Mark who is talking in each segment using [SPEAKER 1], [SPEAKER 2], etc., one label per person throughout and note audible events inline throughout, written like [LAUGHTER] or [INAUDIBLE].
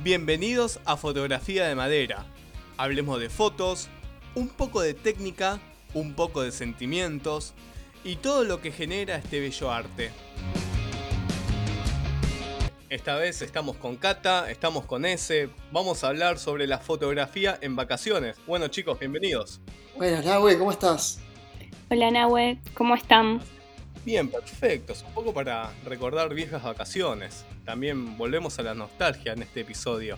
[SPEAKER 1] Bienvenidos a Fotografía de Madera. Hablemos de fotos, un poco de técnica, un poco de sentimientos y todo lo que genera este bello arte. Esta vez estamos con Cata, estamos con S, vamos a hablar sobre la fotografía en vacaciones. Bueno chicos, bienvenidos.
[SPEAKER 2] Buenas, Nahue, ¿cómo estás?
[SPEAKER 3] Hola Nahue, ¿cómo están?
[SPEAKER 1] Bien, perfecto. un poco para recordar viejas vacaciones. También volvemos a la nostalgia en este episodio.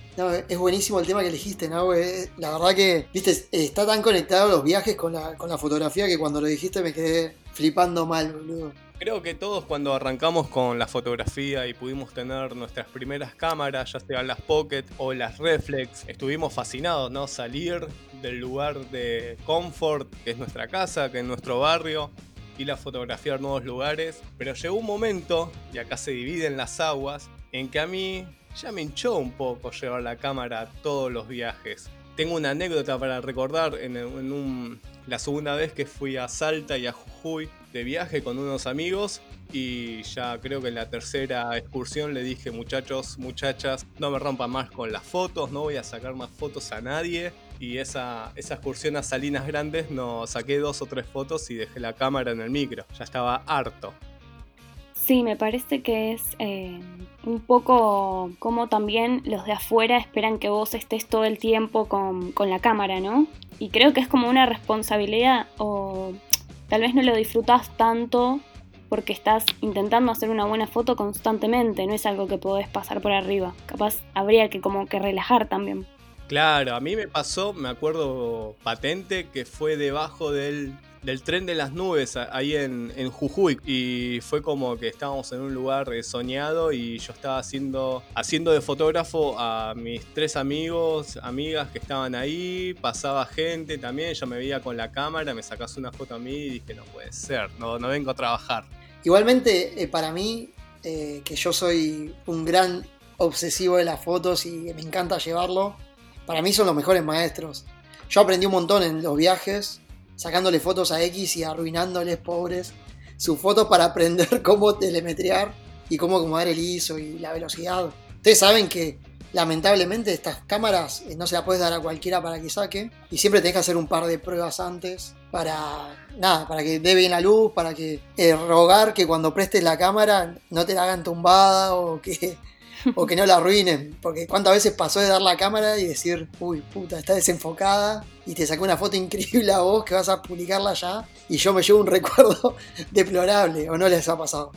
[SPEAKER 2] es buenísimo el tema que elegiste, ¿no? La verdad que, viste, está tan conectado los viajes con la, con la fotografía que cuando lo dijiste me quedé flipando mal, boludo.
[SPEAKER 1] Creo que todos cuando arrancamos con la fotografía y pudimos tener nuestras primeras cámaras, ya sean las Pocket o las Reflex, estuvimos fascinados, ¿no? Salir del lugar de comfort, que es nuestra casa, que es nuestro barrio, ir a fotografiar nuevos lugares, pero llegó un momento, y acá se dividen las aguas, en que a mí ya me hinchó un poco llevar la cámara a todos los viajes. Tengo una anécdota para recordar en, la segunda vez que fui a Salta y a Jujuy de viaje con unos amigos y ya creo que en la tercera excursión le dije muchachos, muchachas, no me rompan más con las fotos, no voy a sacar más fotos a nadie y esa, esa excursión a Salinas Grandes no saqué dos o tres fotos y dejé la cámara en el micro. Ya estaba harto.
[SPEAKER 3] Sí, me parece que es eh, un poco como también los de afuera esperan que vos estés todo el tiempo con, con, la cámara, ¿no? Y creo que es como una responsabilidad o tal vez no lo disfrutas tanto porque estás intentando hacer una buena foto constantemente, no es algo que podés pasar por arriba. Capaz habría que como que relajar también.
[SPEAKER 1] Claro, a mí me pasó, me acuerdo patente, que fue debajo del, tren de las nubes ahí en, Jujuy y fue como que estábamos en un lugar eh, soñado y yo estaba haciendo, haciendo de fotógrafo a mis tres amigos, amigas que estaban ahí, pasaba gente también, yo me veía con la cámara, me sacas una foto a mí y dije no puede ser, no, no vengo a trabajar.
[SPEAKER 2] Igualmente, eh, para mí, eh, que yo soy un gran obsesivo de las fotos y me encanta llevarlo, para mí son los mejores maestros. Yo aprendí un montón en los viajes, sacándole fotos a X y arruinándoles, pobres, sus fotos para aprender [LAUGHS] cómo telemetrear y cómo acomodar el ISO y la velocidad. Ustedes saben que lamentablemente estas cámaras eh, no se las puedes dar a cualquiera para que saque y siempre tenés que hacer un par de pruebas antes para nada, para que dé bien la luz, para que eh, rogar que cuando prestes la cámara no te la hagan tumbada o que o que no la arruinen. Porque cuántas veces pasó de dar la cámara y decir, uy, puta, está desenfocada y te sacó una foto increíble a vos que vas a publicarla ya y yo me llevo un [LAUGHS] recuerdo deplorable, ¿o no les ha pasado?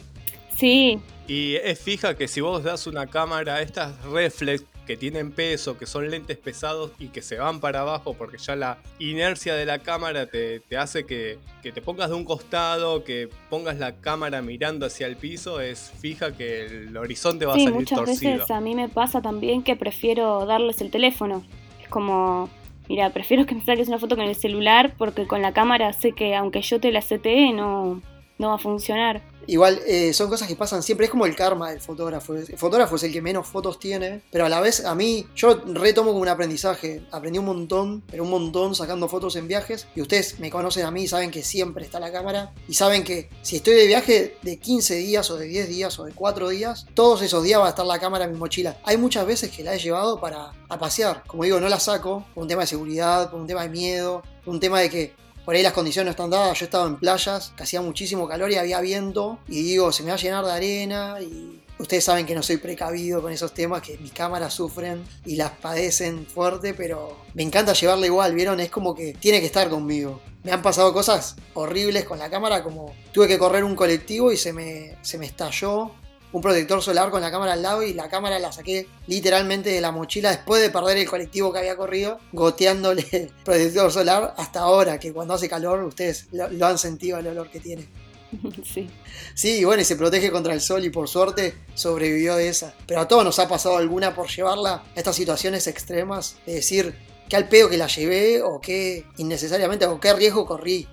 [SPEAKER 3] Sí.
[SPEAKER 1] Y es fija que si vos das una cámara, estas reflex que tienen peso, que son lentes pesados y que se van para abajo porque ya la inercia de la cámara te, hace que, te pongas de un costado, que pongas la cámara mirando hacia el piso, es fija que el horizonte va a salir
[SPEAKER 3] muchas veces a mí me pasa también que prefiero darles el teléfono. Es como, mira, prefiero que me saques una foto con el celular porque con la cámara sé que aunque yo te la CTE no, no va a funcionar.
[SPEAKER 2] Igual eh, son cosas que pasan siempre, es como el karma del fotógrafo. El fotógrafo es el que menos fotos tiene, pero a la vez a mí, yo retomo como un aprendizaje. Aprendí un montón, pero un montón sacando fotos en viajes. Y ustedes me conocen a mí, saben que siempre está la cámara. Y saben que si estoy de viaje de 15 días o de 10 días o de 4 días, todos esos días va a estar la cámara en mi mochila. Hay muchas veces que la he llevado para a pasear. Como digo, no la saco por un tema de seguridad, por un tema de miedo, un tema de que por ahí las condiciones no están dadas, yo estaba en playas que hacía muchísimo calor y había viento y digo, se me va a llenar de arena y ustedes saben que no soy precavido con esos temas, que mis cámaras sufren y las padecen fuerte, pero me encanta llevarla igual, ¿vieron? Es como que tiene que estar conmigo. Me han pasado cosas horribles con la cámara, como tuve que correr un colectivo y se me, se me estalló un protector solar con la cámara al lado y la cámara la saqué literalmente de la mochila después de perder el colectivo que había corrido, goteándole el [LAUGHS] protector solar hasta ahora, que cuando hace calor ustedes lo, han sentido el olor que tiene. [LAUGHS]
[SPEAKER 3] Sí.
[SPEAKER 2] Sí, y bueno, y se protege contra el sol y por suerte sobrevivió de esa. Pero a todos nos ha pasado alguna por llevarla a estas situaciones extremas, de decir, qué al pedo que la llevé o qué innecesariamente o qué riesgo corrí.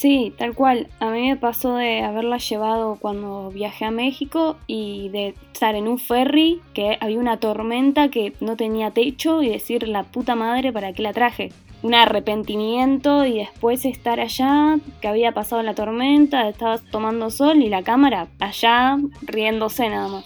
[SPEAKER 3] Sí, tal cual. A mí me pasó de haberla llevado cuando viajé a México y de estar en un ferry que había una tormenta que no tenía techo y decir la puta madre para qué la traje. Un arrepentimiento y después estar allá, que había pasado la tormenta, estaba tomando sol y la cámara allá riéndose nada más.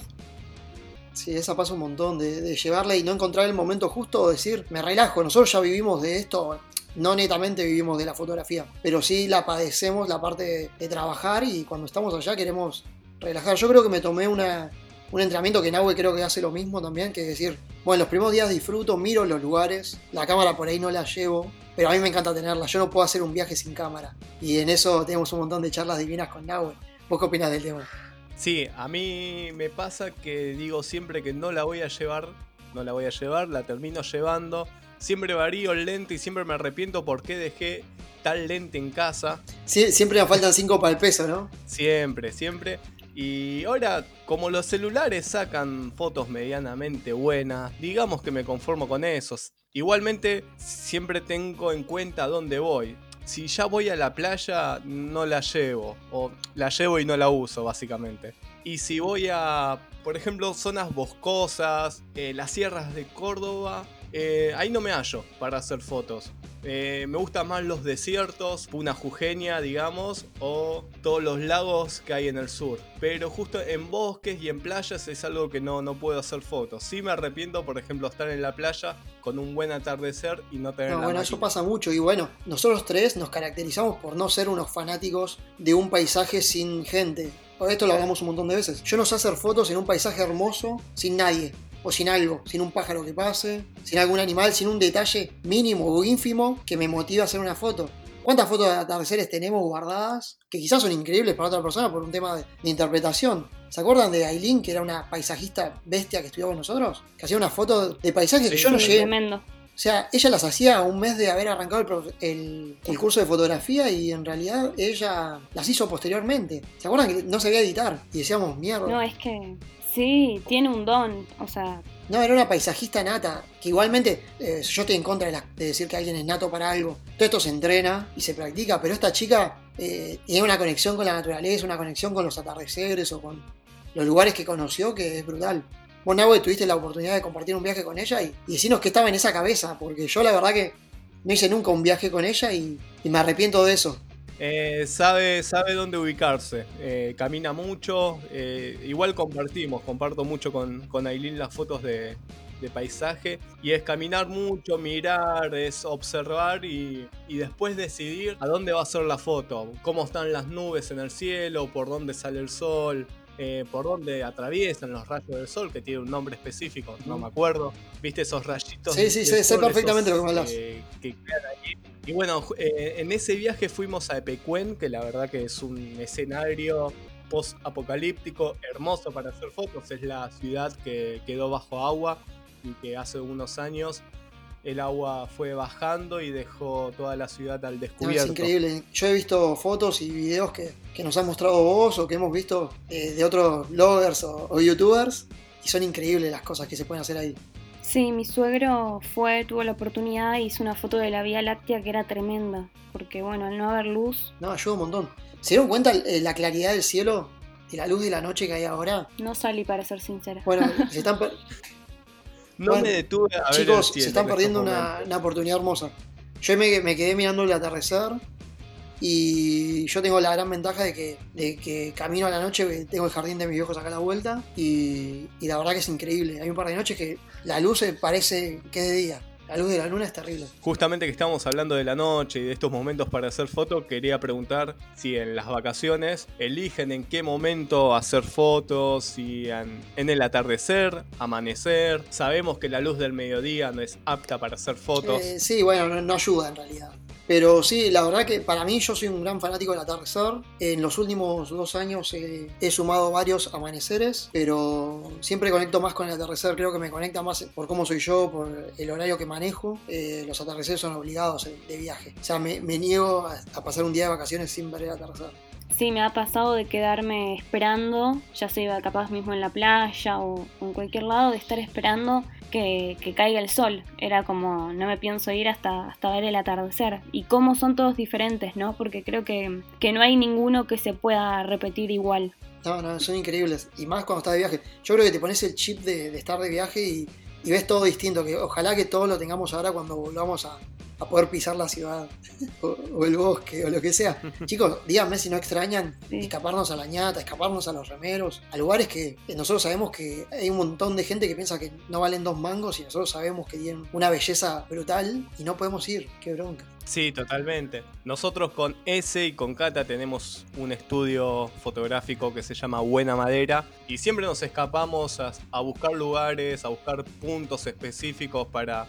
[SPEAKER 2] Sí, esa pasa un montón, de, de llevarla y no encontrar el momento justo o decir, me relajo, nosotros ya vivimos de esto, no netamente vivimos de la fotografía, pero sí la padecemos la parte de, trabajar y cuando estamos allá queremos relajar. Yo creo que me tomé una, un entrenamiento que Nahue creo que hace lo mismo también, que es decir, bueno, los primeros días disfruto, miro los lugares, la cámara por ahí no la llevo, pero a mí me encanta tenerla, yo no puedo hacer un viaje sin cámara. Y en eso tenemos un montón de charlas divinas con Nahue. ¿Vos qué opinás del tema?
[SPEAKER 1] Sí, a mí me pasa que digo siempre que no la voy a llevar, no la voy a llevar, la termino llevando. Siempre varío el lente y siempre me arrepiento porque dejé tal lente en casa.
[SPEAKER 2] Siempre nos faltan 5 para el peso, ¿no?
[SPEAKER 1] Siempre, siempre. Y ahora, como los celulares sacan fotos medianamente buenas, digamos que me conformo con esos. Igualmente, siempre tengo en cuenta dónde voy. Si ya voy a la playa, no la llevo. O la llevo y no la uso, básicamente. Y si voy a, por ejemplo, zonas boscosas, eh, las sierras de Córdoba, eh, ahí no me hallo para hacer fotos. Eh, me gustan más los desiertos, una Jujeña, digamos, o todos los lagos que hay en el sur. Pero justo en bosques y en playas es algo que no, no puedo hacer fotos. Sí me arrepiento, por ejemplo, estar en la playa con un buen atardecer y no tener
[SPEAKER 2] No,
[SPEAKER 1] la
[SPEAKER 2] bueno,
[SPEAKER 1] máquina.
[SPEAKER 2] eso pasa mucho y bueno, nosotros tres nos caracterizamos por no ser unos fanáticos de un paisaje sin gente. Esto lo hablamos un montón de veces. Yo no sé hacer fotos en un paisaje hermoso sin nadie. O sin algo, sin un pájaro que pase, sin algún animal, sin un detalle mínimo o ínfimo que me motive a hacer una foto. ¿Cuántas fotos de atardeceres tenemos guardadas? Que quizás son increíbles para otra persona por un tema de, de interpretación. ¿Se acuerdan de Aileen, que era una paisajista bestia que estudió con nosotros? Que hacía unas fotos de paisajes que yo no llegué.
[SPEAKER 3] tremendo.
[SPEAKER 2] O sea, ella las hacía a un mes de haber arrancado el, prof- el- el curso de fotografía y en realidad ella las hizo posteriormente. ¿Se acuerdan que no sabía editar? Y decíamos, mierda.
[SPEAKER 3] No, es que sí, tiene un don. O sea,
[SPEAKER 2] No, era una paisajista nata, que igualmente eh, yo estoy en contra de, decir que alguien es nato para algo. Todo esto se entrena y se practica, pero esta chica eh, tiene una conexión con la naturaleza, una conexión con los atardeceres o con los lugares que conoció que es brutal. Vos, Nahue, tuviste la oportunidad de compartir un viaje con ella y, y decirnos qué estaba en esa cabeza, porque yo la verdad que no hice nunca un viaje con ella y me arrepiento de eso.
[SPEAKER 1] Eh, sabe, sabe dónde ubicarse, eh, camina mucho, eh, igual compartimos, comparto mucho con, con Aileen las fotos de, de paisaje y es caminar mucho, mirar, es observar y, y después decidir a dónde va a ser la foto, cómo están las nubes en el cielo, por dónde sale el sol. Eh, por dónde atraviesan los rayos del sol, que tiene un nombre específico, no me acuerdo. ¿Viste esos rayitos?
[SPEAKER 2] Sí, sí, sé-
[SPEAKER 1] sol,
[SPEAKER 2] perfectamente
[SPEAKER 1] esos,
[SPEAKER 2] lo que me
[SPEAKER 1] eh, que quedan ahí y bueno, eh, en ese viaje fuimos a Epecuén, que la verdad que es un escenario post-apocalíptico hermoso para hacer fotos. Es la ciudad que quedó bajo agua y que hace unos años el agua fue bajando y dejó toda la ciudad al
[SPEAKER 2] No, es
[SPEAKER 1] descubierto.
[SPEAKER 2] increíble. Yo he visto fotos y videos que, que nos han mostrado vos o que hemos visto eh, de otros bloggers o, o youtubers y son increíbles las cosas que se pueden hacer ahí.
[SPEAKER 3] sí, mi suegro fue, tuvo la oportunidad y hizo una foto de la Vía Láctea que era tremenda. Porque bueno, al no haber luz,
[SPEAKER 2] No, ayuda un montón. ¿Se dieron cuenta eh, la claridad del cielo? De la luz de la noche que hay ahora.
[SPEAKER 3] no salí para ser sincera.
[SPEAKER 2] Bueno, [LAUGHS] se están
[SPEAKER 1] No
[SPEAKER 2] Bueno,
[SPEAKER 1] me detuve a
[SPEAKER 2] chicos, se están perdiendo una, oportunidad hermosa. Yo me, me quedé mirando el atardecer y yo tengo la gran ventaja de que, de que camino a la noche, tengo el jardín de mis viejos acá a la vuelta y, y la verdad que es increíble. Hay un par de noches que la luz parece que es de día. La luz de la luna es terrible.
[SPEAKER 1] Justamente que estamos hablando de la noche y de estos momentos para hacer fotos, quería preguntar si en las vacaciones eligen en qué momento hacer fotos, si en, en el atardecer, amanecer. Sabemos que la luz del mediodía no es apta para hacer fotos.
[SPEAKER 2] Eh, sí, bueno, no, no ayuda en realidad. Pero sí, la verdad que para mí yo soy un gran fanático del atardecer. En los últimos dos años he sumado varios amaneceres, pero siempre conecto más con el atardecer. Creo que me conecta más por cómo soy yo, por el horario que manejo. Eh, los atardeceres son obligados de viaje. O sea, me, me niego a, a pasar un día de vacaciones sin ver el atardecer.
[SPEAKER 3] Sí, me ha pasado de quedarme esperando, ya sea capaz mismo en la playa o, en cualquier lado, de estar esperando que, caiga el sol. Era como, no me pienso ir hasta, hasta ver el atardecer. Y cómo son todos diferentes, ¿no? Porque creo que, que no hay ninguno que se pueda repetir igual.
[SPEAKER 2] No, no, son increíbles. Y más cuando estás de viaje. Yo creo que te pones el chip de, estar de viaje y, y ves todo distinto. Que ojalá que todo lo tengamos ahora cuando volvamos a, a poder pisar la ciudad [LAUGHS] o, el bosque o lo que sea. Chicos, díganme si no extrañan escaparnos a la ñata, escaparnos a los remeros, a lugares que nosotros sabemos que hay un montón de gente que piensa que no valen dos mangos y nosotros sabemos que tienen una belleza brutal y no podemos ir. Qué bronca.
[SPEAKER 1] Sí, totalmente. Nosotros con S y con Cata tenemos un estudio fotográfico que se llama Buena Madera y siempre nos escapamos a, buscar lugares, a buscar puntos específicos para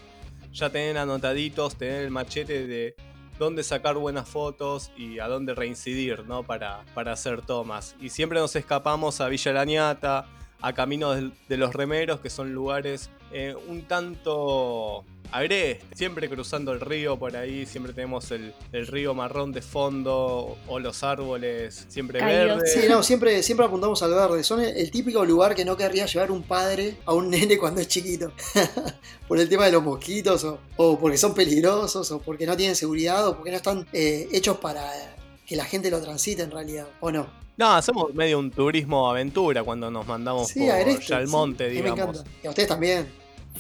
[SPEAKER 1] ya tener anotaditos, tener el machete de dónde sacar buenas fotos y a dónde reincidir, ¿no? Para, para hacer tomas. Y siempre nos escapamos a Villa Lañata, a Caminos de los Remeros, que son lugares eh, un tanto agreste, siempre cruzando el río por ahí, siempre tenemos el, río marrón de fondo o los árboles siempre verdes.
[SPEAKER 2] Sí, no, siempre, siempre apuntamos al verde. Son el, típico lugar que no querría llevar un padre a un [LAUGHS] nene cuando es chiquito. [LAUGHS] por el tema de los mosquitos o, porque son peligrosos o porque no tienen seguridad o porque no están eh, hechos para que la gente lo transite en realidad, ¿o no?
[SPEAKER 1] No, hacemos medio un turismo aventura cuando nos mandamos por el monte, digamos. Me encanta.
[SPEAKER 2] Y a ustedes también.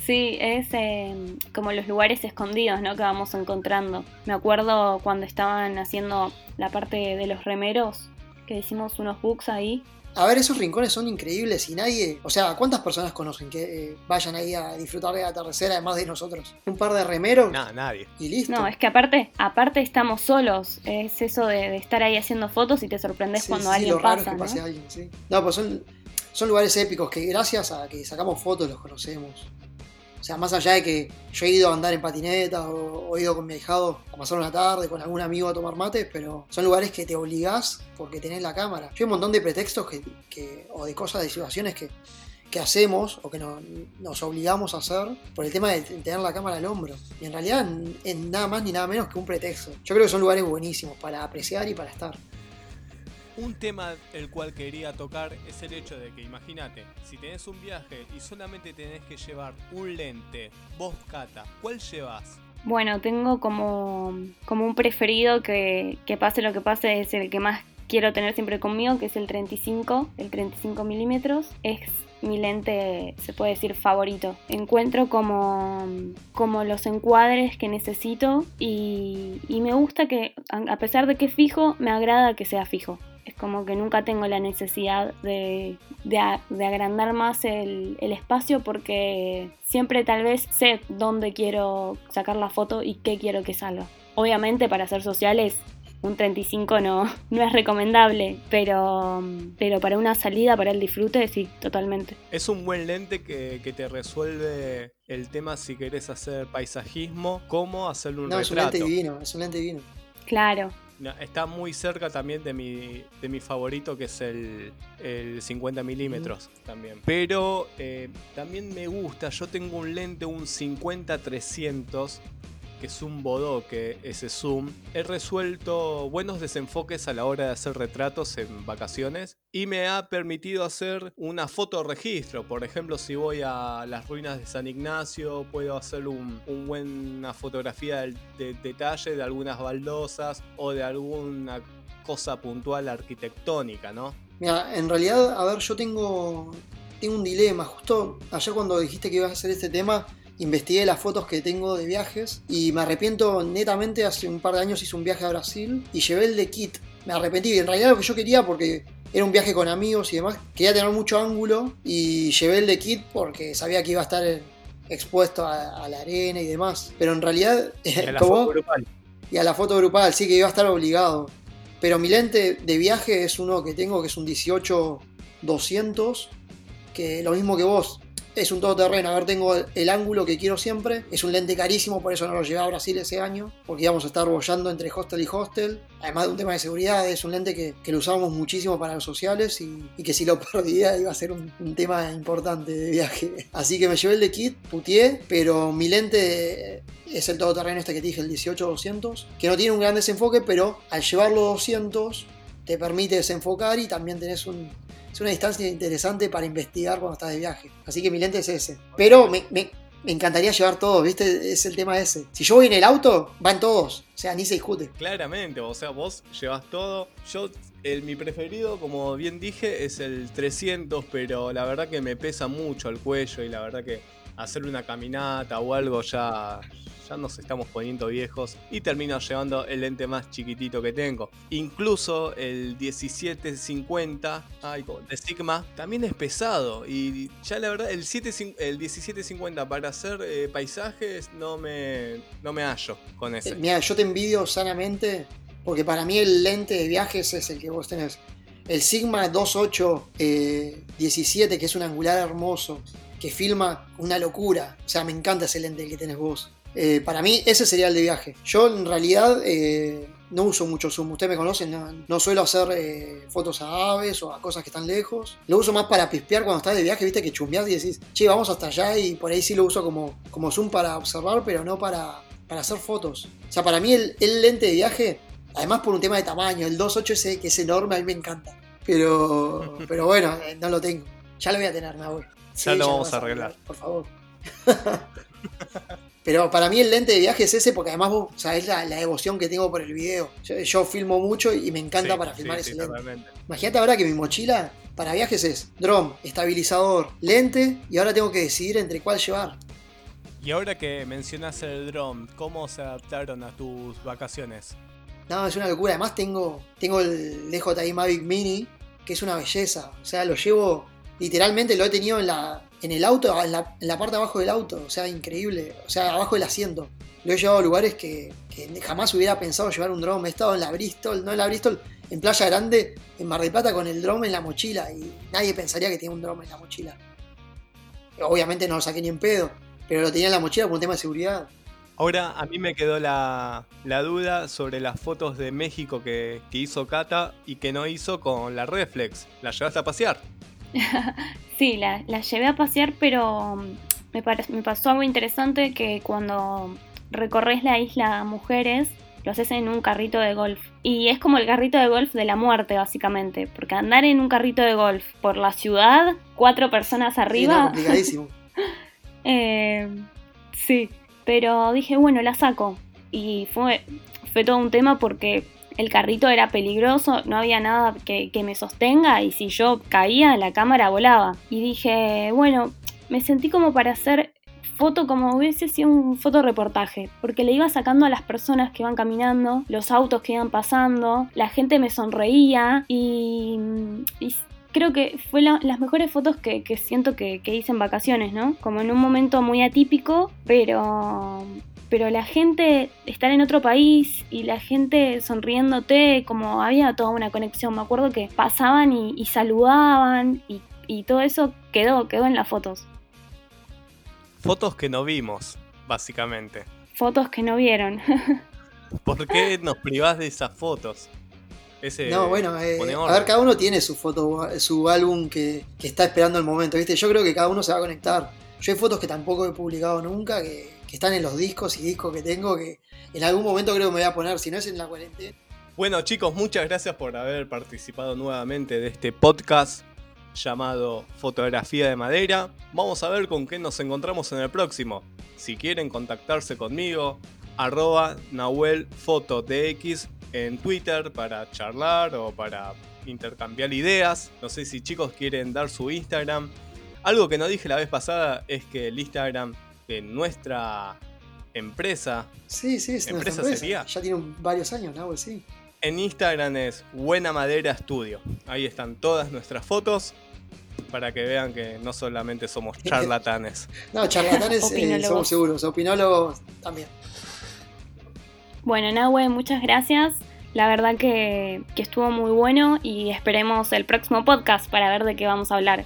[SPEAKER 3] Sí, es em, como los lugares escondidos, ¿no? Que vamos encontrando. Me acuerdo cuando estaban haciendo la parte de los remeros, que hicimos unos books ahí.
[SPEAKER 2] A ver, esos rincones son increíbles y nadie, o sea, ¿cuántas personas conocen que eh, vayan ahí a disfrutar de la atardecer además de nosotros? Un par de remeros.
[SPEAKER 1] Nada, nadie.
[SPEAKER 2] Y listo.
[SPEAKER 3] No, es que aparte, aparte estamos solos. Es eso de, estar ahí haciendo fotos y te sorprendes cuando sí, alguien lo raro pasa. que pase alguien,
[SPEAKER 2] sí. No, pues son, son lugares épicos que gracias a que sacamos fotos los conocemos. O sea, más allá de que yo he ido a andar en patineta o, he ido con mi hijado a pasar una tarde con algún amigo a tomar mates, pero son lugares que te obligás porque tenés la cámara. Yo hay un montón de pretextos que, o de cosas, de situaciones que, hacemos o que nos obligamos a hacer por el tema de tener la cámara al hombro. Y en realidad es nada más ni nada menos que un pretexto. Yo creo que son lugares buenísimos para apreciar y para estar.
[SPEAKER 1] Un tema el cual quería tocar es el hecho de que imagínate, si tenés un viaje y solamente tenés que llevar un lente, vos Cata, ¿cuál llevas?
[SPEAKER 3] Bueno, tengo como, como un preferido que, que pase lo que pase, es el que más quiero tener siempre conmigo, que es el 35, el 35 milímetros. Es mi lente, se puede decir, favorito. Encuentro como, como los encuadres que necesito y, y me gusta que, a pesar de que es fijo, me agrada que sea fijo. Como que nunca tengo la necesidad de, agrandar más el, espacio porque siempre tal vez sé dónde quiero sacar la foto y qué quiero que salga. Obviamente para hacer sociales un 35 no, [LAUGHS] no es recomendable, pero, pero para una salida, para el disfrute, sí, totalmente.
[SPEAKER 1] Es un buen lente que, te resuelve el tema si querés hacer paisajismo, cómo hacer un no,
[SPEAKER 2] Es un lente divino, es un lente divino.
[SPEAKER 3] Claro,
[SPEAKER 1] está muy cerca también de mi, de mi favorito, que es el, 50 milímetros también. Pero eh, también me gusta, yo tengo un lente, un 50-300, que es un bodoque ese zoom, he resuelto buenos desenfoques a la hora de hacer retratos en vacaciones y me ha permitido hacer una foto registro. Por ejemplo, si voy a las ruinas de San Ignacio, puedo hacer un, buena fotografía de, de detalle de algunas baldosas o de alguna cosa puntual arquitectónica, ¿no?
[SPEAKER 2] Mira, en realidad, a ver, yo tengo, tengo un dilema. Justo ayer cuando dijiste que ibas a hacer este tema, investigué las fotos que tengo de viajes y me arrepiento netamente, hace un par de años hice un viaje a Brasil y llevé el de kit. Me arrepentí, en realidad lo que yo quería porque era un viaje con amigos y demás, quería tener mucho ángulo y llevé el de kit porque sabía que iba a estar expuesto a, la arena y demás. Pero en realidad...
[SPEAKER 1] Y a la [LAUGHS] foto grupal.
[SPEAKER 2] Y a la foto grupal, sí que iba a estar obligado. Pero mi lente de viaje es uno que tengo que es un 18-200, que lo mismo que vos, es un todoterreno. A ver, tengo el, ángulo que quiero siempre. Es un lente carísimo, por eso no lo llevé a Brasil ese año. Porque íbamos a estar bollando entre hostel y hostel. Además de un tema de seguridad, es un lente que, lo usamos muchísimo para los sociales y, que si lo [LAUGHS] perdía iba a ser un, tema importante de viaje. Así que me llevé el de kit, putié, pero mi lente es el todoterreno este que te dije, el 18-200, que no tiene un gran desenfoque, pero al llevarlo 200 te permite desenfocar y también tenés un, es una distancia interesante para investigar cuando estás de viaje. Así que mi lente es ese. Pero me, encantaría llevar todo, ¿viste? Es el tema ese. Si yo voy en el auto, van todos. O sea, ni se discute.
[SPEAKER 1] Claramente, o sea, vos llevas todo. Yo, el, mi preferido, como bien dije, es el 300, pero la verdad que me pesa mucho el cuello y la verdad que hacer una caminata o algo ya, ya nos estamos poniendo viejos y termino llevando el lente más chiquitito que tengo. Incluso el 1750 de Sigma también es pesado y ya la verdad el, el 1750 para hacer eh, paisajes no me, no me hallo con ese.
[SPEAKER 2] Mira, yo te envidio sanamente porque para mí el lente de viajes es el que vos tenés. El Sigma 2817, eh, que es un angular hermoso, que filma una locura. O sea, me encanta ese lente que tenés vos. Eh, para mí ese sería el de viaje. Yo en realidad eh, no uso mucho zoom. Ustedes me conocen, no, suelo hacer eh, fotos a aves o a cosas que están lejos. Lo uso más para pispear cuando estás de viaje, viste que chumbeás y decís, che, vamos hasta allá y por ahí sí lo uso como, como zoom para observar, pero no para, para hacer fotos. O sea, para mí el, lente de viaje, además por un tema de tamaño, el 2.8S que es enorme, a mí me encanta. Pero, [LAUGHS] pero bueno, no lo tengo. Ya lo voy a tener, Nahuel.
[SPEAKER 1] ya lo vamos a arreglar.
[SPEAKER 2] Por favor. [LAUGHS] Pero para mí el lente de viaje es ese porque además vos sabés la, devoción que tengo por el video. Yo, filmo mucho y me encanta para filmar ese lente. Imagínate ahora que mi mochila para viajes es dron, estabilizador, lente y ahora tengo que decidir entre cuál llevar.
[SPEAKER 1] Y ahora que mencionas el dron, ¿cómo se adaptaron a tus vacaciones?
[SPEAKER 2] No, es una locura. Además tengo, tengo el DJI Mavic Mini, que es una belleza. O sea, lo llevo, literalmente lo he tenido en la, en el auto, en la, parte de abajo del auto, o sea, increíble, o sea, abajo del asiento. Lo he llevado a lugares que, jamás hubiera pensado llevar un drone. He estado en la Bristol, no en la Bristol, en Playa Grande, en Mar del Plata con el drone en la mochila y nadie pensaría que tenía un drone en la mochila. Obviamente no lo saqué ni en pedo, pero lo tenía en la mochila por un tema de seguridad.
[SPEAKER 1] Ahora a mí me quedó la, duda sobre las fotos de México que, que hizo Cata y que no hizo con la Reflex. ¿La llevaste a pasear? [LAUGHS]
[SPEAKER 3] Sí, la, llevé a pasear, pero mm, me, me pasó algo interesante que cuando recorres la isla Mujeres, lo haces en un carrito de golf. Y es como el carrito de golf de la muerte, básicamente. Porque andar en un carrito de golf por la ciudad, cuatro personas arriba.
[SPEAKER 2] Sí, complicadísimo. [LAUGHS]
[SPEAKER 3] Eh, sí, pero dije, bueno, la saco. Y fue, fue todo un tema porque el carrito era peligroso, no había nada que, me sostenga y si yo caía la cámara volaba. Y dije, bueno, me sentí como para hacer foto como hubiese sido un fotoreportaje, porque le iba sacando a las personas que iban caminando, los autos que iban pasando, la gente me sonreía y, creo que fue las mejores fotos que, siento que, que, hice en vacaciones, ¿no? Como en un momento muy atípico, pero pero la gente, estar en otro país y la gente sonriéndote, como había toda una conexión. Me acuerdo que pasaban y, saludaban y, y, todo eso quedó, quedó en las fotos.
[SPEAKER 1] Fotos que no vimos, básicamente.
[SPEAKER 3] Fotos que no vieron. [LAUGHS]
[SPEAKER 1] ¿Por qué nos privás de esas fotos?
[SPEAKER 2] no, bueno, eh, a ver, cada uno tiene su foto, su álbum que, que, está esperando el momento, ¿viste? Yo creo que cada uno se va a conectar. Yo hay fotos que tampoco he publicado nunca, que que están en los discos y discos que tengo que en algún momento creo que me voy a poner, si no es en la cuarentena.
[SPEAKER 1] Bueno chicos, muchas gracias por haber participado nuevamente de este podcast llamado Fotografía de Madera. Vamos a ver con qué nos encontramos en el próximo. Si quieren contactarse conmigo, arroba NahuelFotoTX en Twitter para charlar o para intercambiar ideas. No sé si chicos quieren dar su Instagram. Algo que no dije la vez pasada es que el Instagram de nuestra empresa.
[SPEAKER 2] Sí, sí, es empresa, sería. Ya tiene varios años, ¿no? Sí.
[SPEAKER 1] En Instagram es Buena Madera Studio. Ahí están todas nuestras fotos para que vean que no solamente somos [LAUGHS] charlatanes.
[SPEAKER 2] no, charlatanes eh, somos seguros, opinólogos también.
[SPEAKER 3] Bueno, Nahue, muchas gracias. La verdad que, que estuvo muy bueno y esperemos el próximo podcast para ver de qué vamos a hablar.